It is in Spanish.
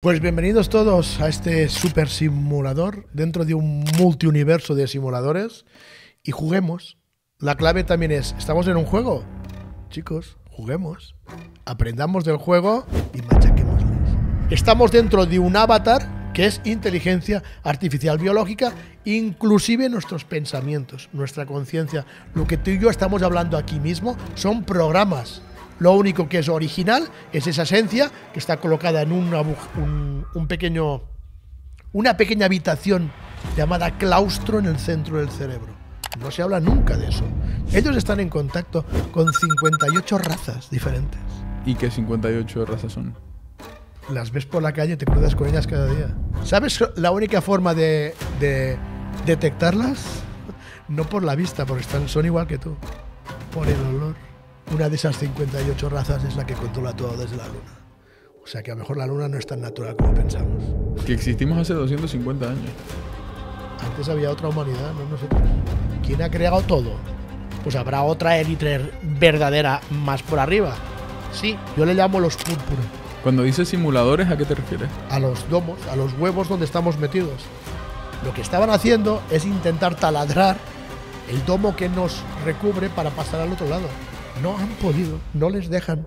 Pues bienvenidos todos a este super simulador dentro de un multiuniverso de simuladores y juguemos. La clave también es, ¿estamos en un juego? Chicos, juguemos. Aprendamos del juego y machaquémosles. Estamos dentro de un avatar que es inteligencia artificial biológica, inclusive nuestros pensamientos, nuestra conciencia, lo que tú y yo estamos hablando aquí mismo son programas lo único que es original es esa esencia que está colocada en un, un pequeño, una pequeña habitación llamada claustro en el centro del cerebro. No se habla nunca de eso. Ellos están en contacto con 58 razas diferentes. ¿Y qué 58 razas son? Las ves por la calle, te cruzas con ellas cada día. ¿Sabes la única forma de, de detectarlas? No por la vista, porque están, son igual que tú. Por el olor. Una de esas 58 razas es la que controla todo desde la Luna. O sea que a lo mejor la Luna no es tan natural como pensamos. Que existimos hace 250 años. Antes había otra humanidad, no nosotros. ¿Quién ha creado todo? Pues habrá otra élite verdadera más por arriba. Sí, yo le llamo los púrpuras. Cuando dices simuladores, ¿a qué te refieres? A los domos, a los huevos donde estamos metidos. Lo que estaban haciendo es intentar taladrar el domo que nos recubre para pasar al otro lado. No han podido, no les dejan.